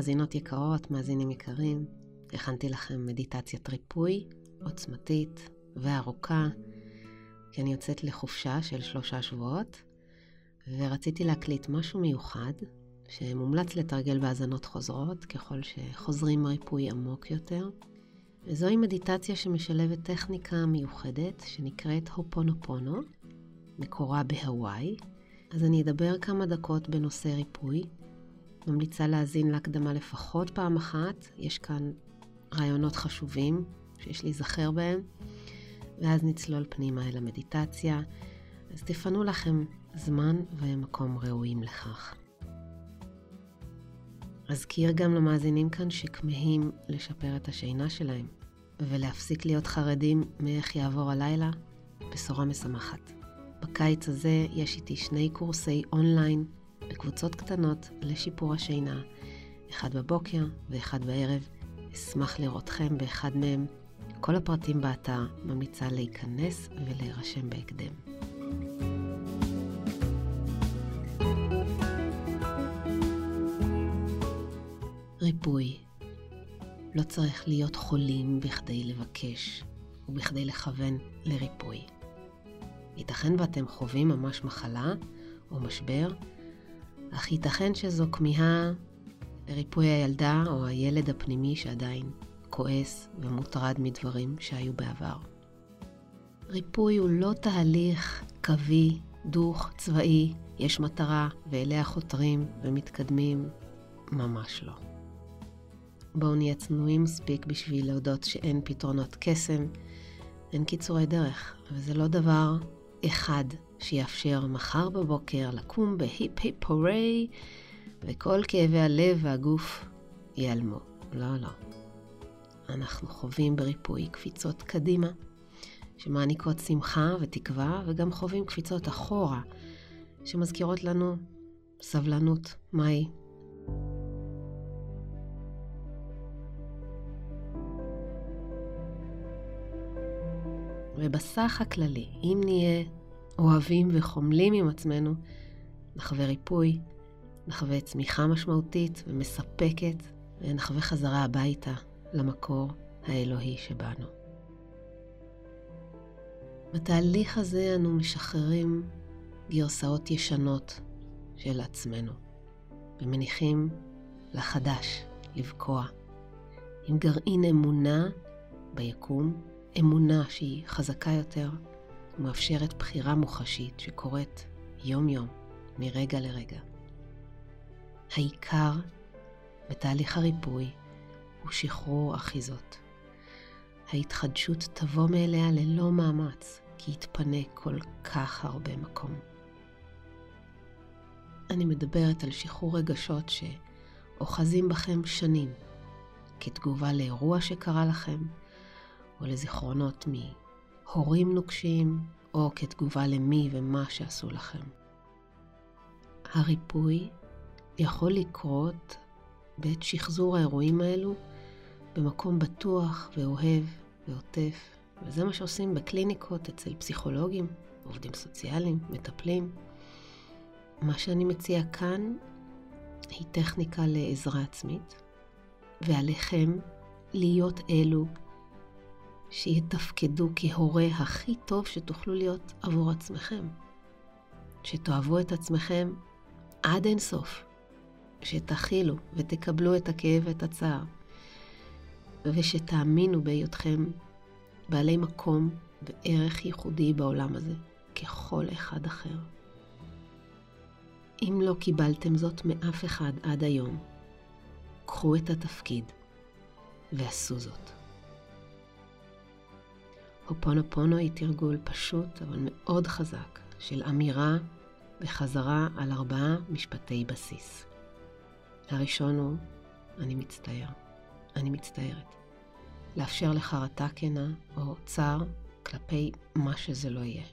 מאזינות יקרות, מאזינים יקרים, הכנתי לכם מדיטציית ריפוי עוצמתית וארוכה, כי אני יוצאת לחופשה של שלושה שבועות, ורציתי להקליט משהו מיוחד, שמומלץ לתרגל בהאזנות חוזרות, ככל שחוזרים ריפוי עמוק יותר. וזוהי מדיטציה שמשלבת טכניקה מיוחדת שנקראת הופונופונו, מקורה בהוואי. אז אני אדבר כמה דקות בנושא ריפוי. ממליצה להאזין להקדמה לפחות פעם אחת, יש כאן רעיונות חשובים שיש להיזכר בהם, ואז נצלול פנימה אל המדיטציה. אז תפנו לכם זמן ומקום ראויים לכך. אזכיר גם למאזינים כאן שכמהים לשפר את השינה שלהם ולהפסיק להיות חרדים מאיך יעבור הלילה, בשורה משמחת. בקיץ הזה יש איתי שני קורסי אונליין בקבוצות קטנות לשיפור השינה, אחד בבוקר ואחד בערב. אשמח לראותכם באחד מהם. כל הפרטים באתר ממליצה להיכנס ולהירשם בהקדם. ריפוי. לא צריך להיות חולים בכדי לבקש ובכדי לכוון לריפוי. ייתכן ואתם חווים ממש מחלה או משבר, אך ייתכן שזו כמיהה לריפוי הילדה או הילד הפנימי שעדיין כועס ומוטרד מדברים שהיו בעבר. ריפוי הוא לא תהליך קווי, דוך, צבאי, יש מטרה ואליה חותרים ומתקדמים, ממש לא. בואו נהיה צנועים מספיק בשביל להודות שאין פתרונות קסם, אין קיצורי דרך, וזה לא דבר אחד שיאפשר מחר בבוקר לקום בהיפ היפ הורי, וכל כאבי הלב והגוף ייעלמו. לא, לא. אנחנו חווים בריפוי קפיצות קדימה, שמעניקות שמחה ותקווה, וגם חווים קפיצות אחורה, שמזכירות לנו סבלנות מהי. ובסך הכללי, אם נהיה אוהבים וחומלים עם עצמנו, נחווה ריפוי, נחווה צמיחה משמעותית ומספקת, ונחווה חזרה הביתה למקור האלוהי שבנו. בתהליך הזה אנו משחררים גרסאות ישנות של עצמנו, ומניחים לחדש לבקוע, עם גרעין אמונה ביקום אמונה שהיא חזקה יותר ומאפשרת בחירה מוחשית שקורית יום-יום, מרגע לרגע. העיקר בתהליך הריפוי הוא שחרור אחיזות. ההתחדשות תבוא מאליה ללא מאמץ, כי יתפנה כל כך הרבה מקום. אני מדברת על שחרור רגשות שאוחזים בכם שנים, כתגובה לאירוע שקרה לכם, או לזיכרונות מהורים נוקשים, או כתגובה למי ומה שעשו לכם. הריפוי יכול לקרות בעת שחזור האירועים האלו במקום בטוח ואוהב ועוטף, וזה מה שעושים בקליניקות אצל פסיכולוגים, עובדים סוציאליים, מטפלים. מה שאני מציע כאן היא טכניקה לעזרה עצמית, ועליכם להיות אלו שיתפקדו כהורה הכי טוב שתוכלו להיות עבור עצמכם. שתאהבו את עצמכם עד אינסוף. שתכילו ותקבלו את הכאב ואת הצער. ושתאמינו בהיותכם בעלי מקום וערך ייחודי בעולם הזה, ככל אחד אחר. אם לא קיבלתם זאת מאף אחד עד היום, קחו את התפקיד ועשו זאת. הופונופונו היא תרגול פשוט אבל מאוד חזק של אמירה וחזרה על ארבעה משפטי בסיס. הראשון הוא, אני מצטער, אני מצטערת. לאפשר לחרטה כנה או צער כלפי מה שזה לא יהיה.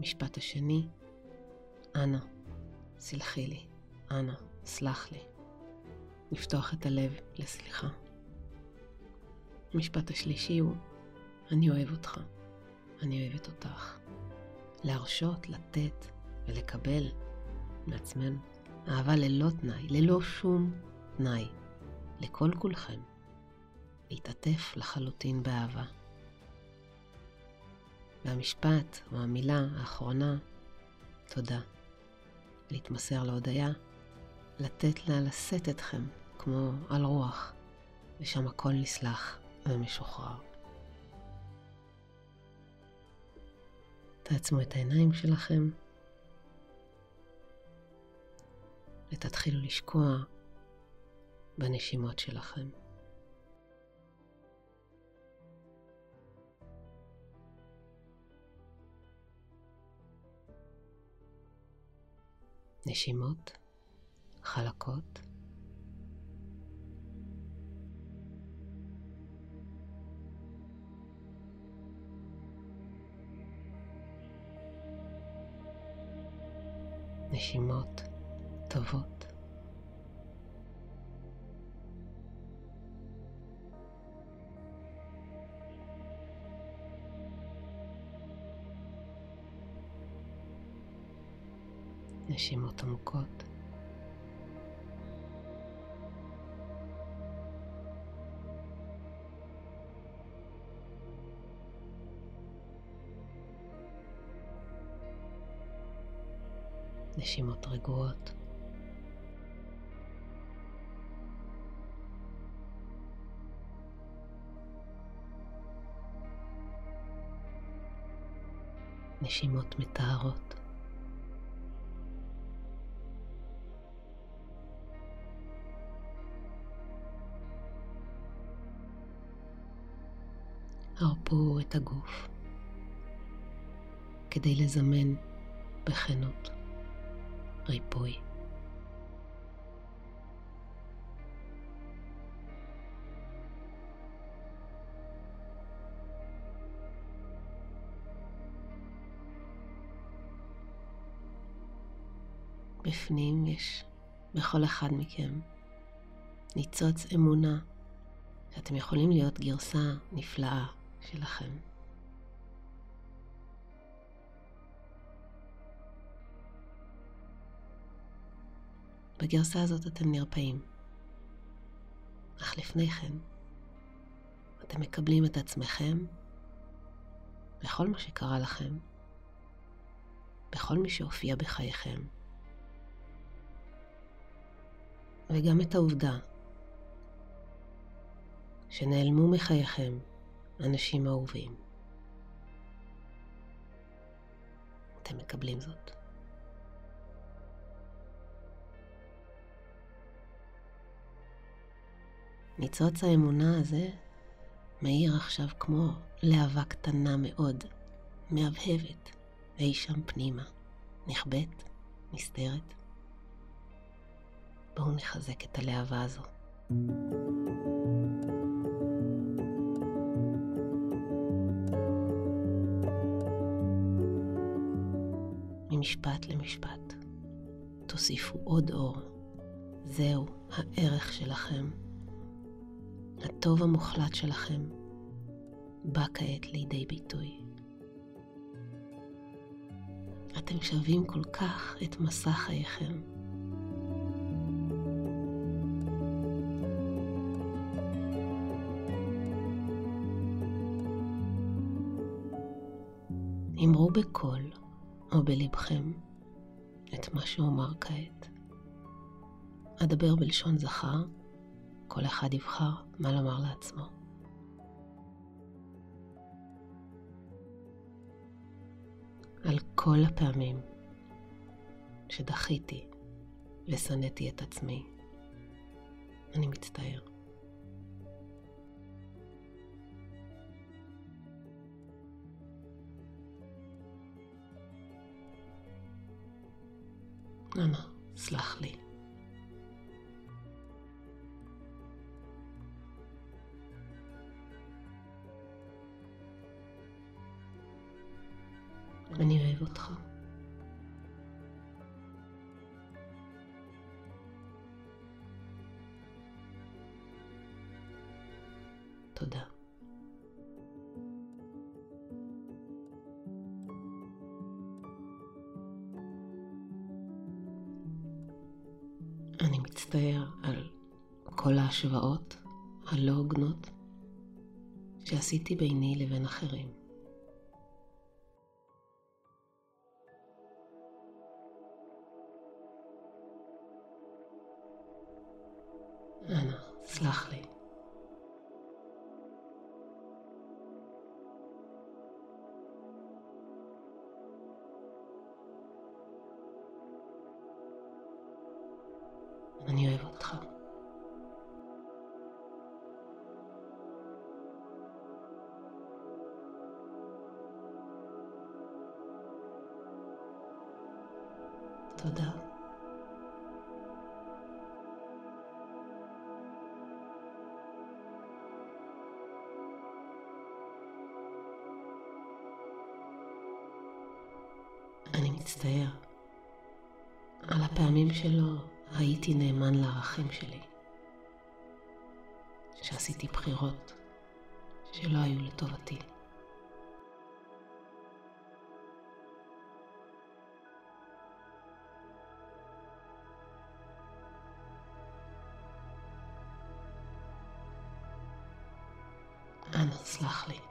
משפט השני, אנא, סלחי לי, אנא, סלח לי. לפתוח את הלב לסליחה. המשפט השלישי הוא, אני אוהב אותך, אני אוהבת אותך. להרשות, לתת ולקבל מעצמנו אהבה ללא תנאי, ללא שום תנאי. לכל כולכם להתעטף לחלוטין באהבה. והמשפט או המילה האחרונה, תודה. להתמסר להודיה, לתת לה לשאת אתכם כמו על רוח, ושם הכל נסלח ומשוחרר. תעצמו את העיניים שלכם ותתחילו לשקוע בנשימות שלכם. נשימות חלקות. נשימות טובות. נשימות עמוקות. נשימות רגועות. נשימות מטהרות. הרפו את הגוף כדי לזמן בכנות ריפוי. בפנים יש בכל אחד מכם ניצוץ אמונה שאתם יכולים להיות גרסה נפלאה שלכם. בגרסה הזאת אתם נרפאים. אך לפני כן, אתם מקבלים את עצמכם בכל מה שקרה לכם, בכל מי שהופיע בחייכם, וגם את העובדה שנעלמו מחייכם אנשים אהובים. אתם מקבלים זאת. ניצוץ האמונה הזה מאיר עכשיו כמו להבה קטנה מאוד, מהבהבת, אי שם פנימה, נכבדת, נסתרת. בואו נחזק את הלהבה הזו. ממשפט למשפט, תוסיפו עוד אור. זהו הערך שלכם. הטוב המוחלט שלכם בא כעת לידי ביטוי. אתם שווים כל כך את מסע חייכם. אמרו בקול או בלבכם את מה שאומר כעת. אדבר בלשון זכר כל אחד יבחר מה לומר לעצמו. על כל הפעמים שדחיתי ושנאתי את עצמי, אני מצטער. אנא, סלח לי. אני אוהב אותך. תודה. אני מצטער על כל ההשוואות הלא הוגנות שעשיתי ביני לבין אחרים. אנא, סלח לי. אני אוהב אותך. תודה. אני מצטער על הפעמים שלא הייתי נאמן לערכים שלי, שעשיתי בחירות שלא היו לטובתי. אנא, סלח לי.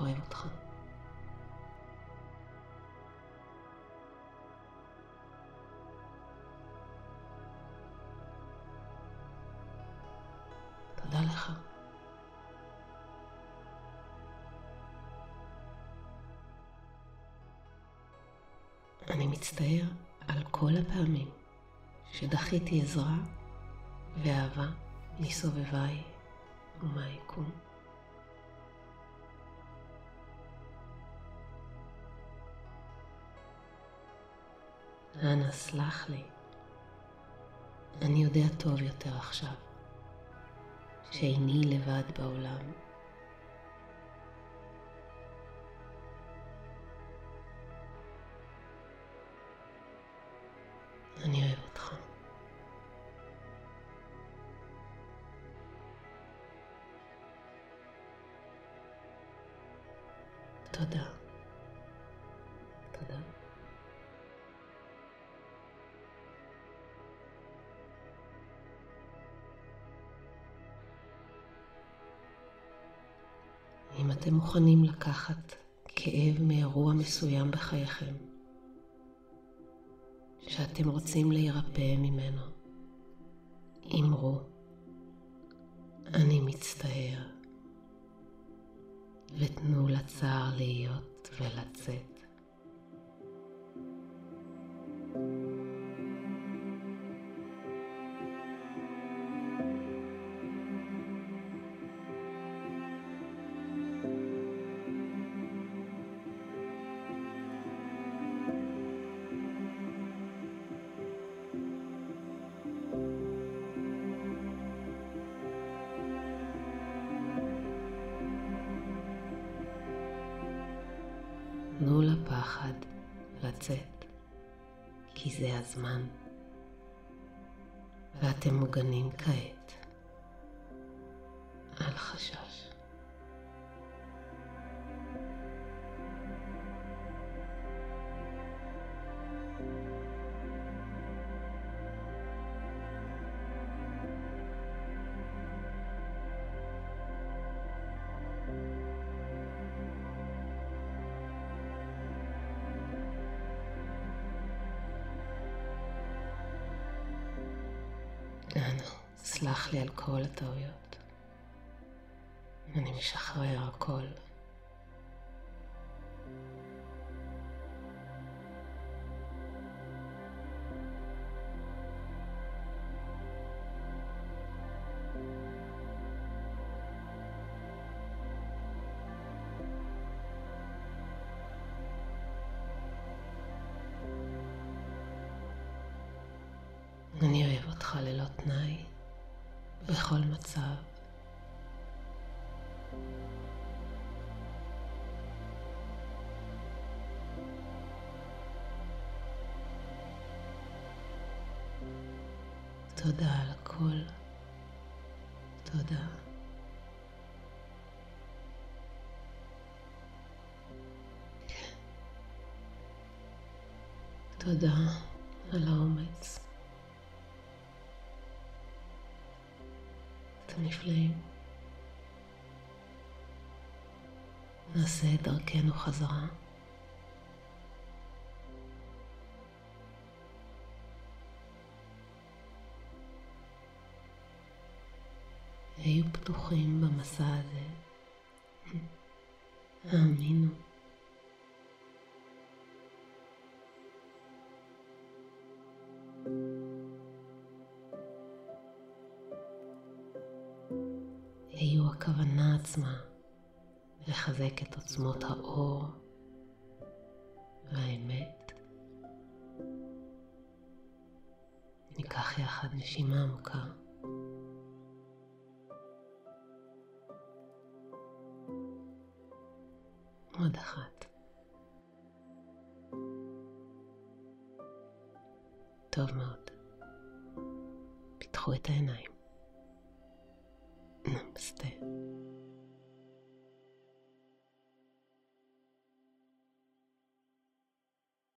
אוהב אותך. תודה לך. אני מצטער על כל הפעמים שדחיתי עזרה ואהבה מסובביי ומהיקום. אנא, סלח לי. אני יודע טוב יותר עכשיו, שאיני לבד בעולם. אני אוהב אותך. תודה. אם אתם מוכנים לקחת כאב מאירוע מסוים בחייכם, שאתם רוצים להירפא ממנו, אמרו, אני מצטער, ותנו לצער להיות ולצאת. לפחד לצאת, כי זה הזמן, ואתם מוגנים כעת. אנא, סלח לי על כל הטעויות. אני משחרר הכל. אני אוהב אותך ללא תנאי, בכל מצב. תודה על הכל. תודה. תודה על האומץ. אתם נפלאים. נעשה את דרכנו חזרה. היו פתוחים במסע הזה. האמינו. לחזק את עוצמות האור והאמת. ניקח יחד נשימה עמוקה. עוד אחת. טוב מאוד. פתחו את העיניים.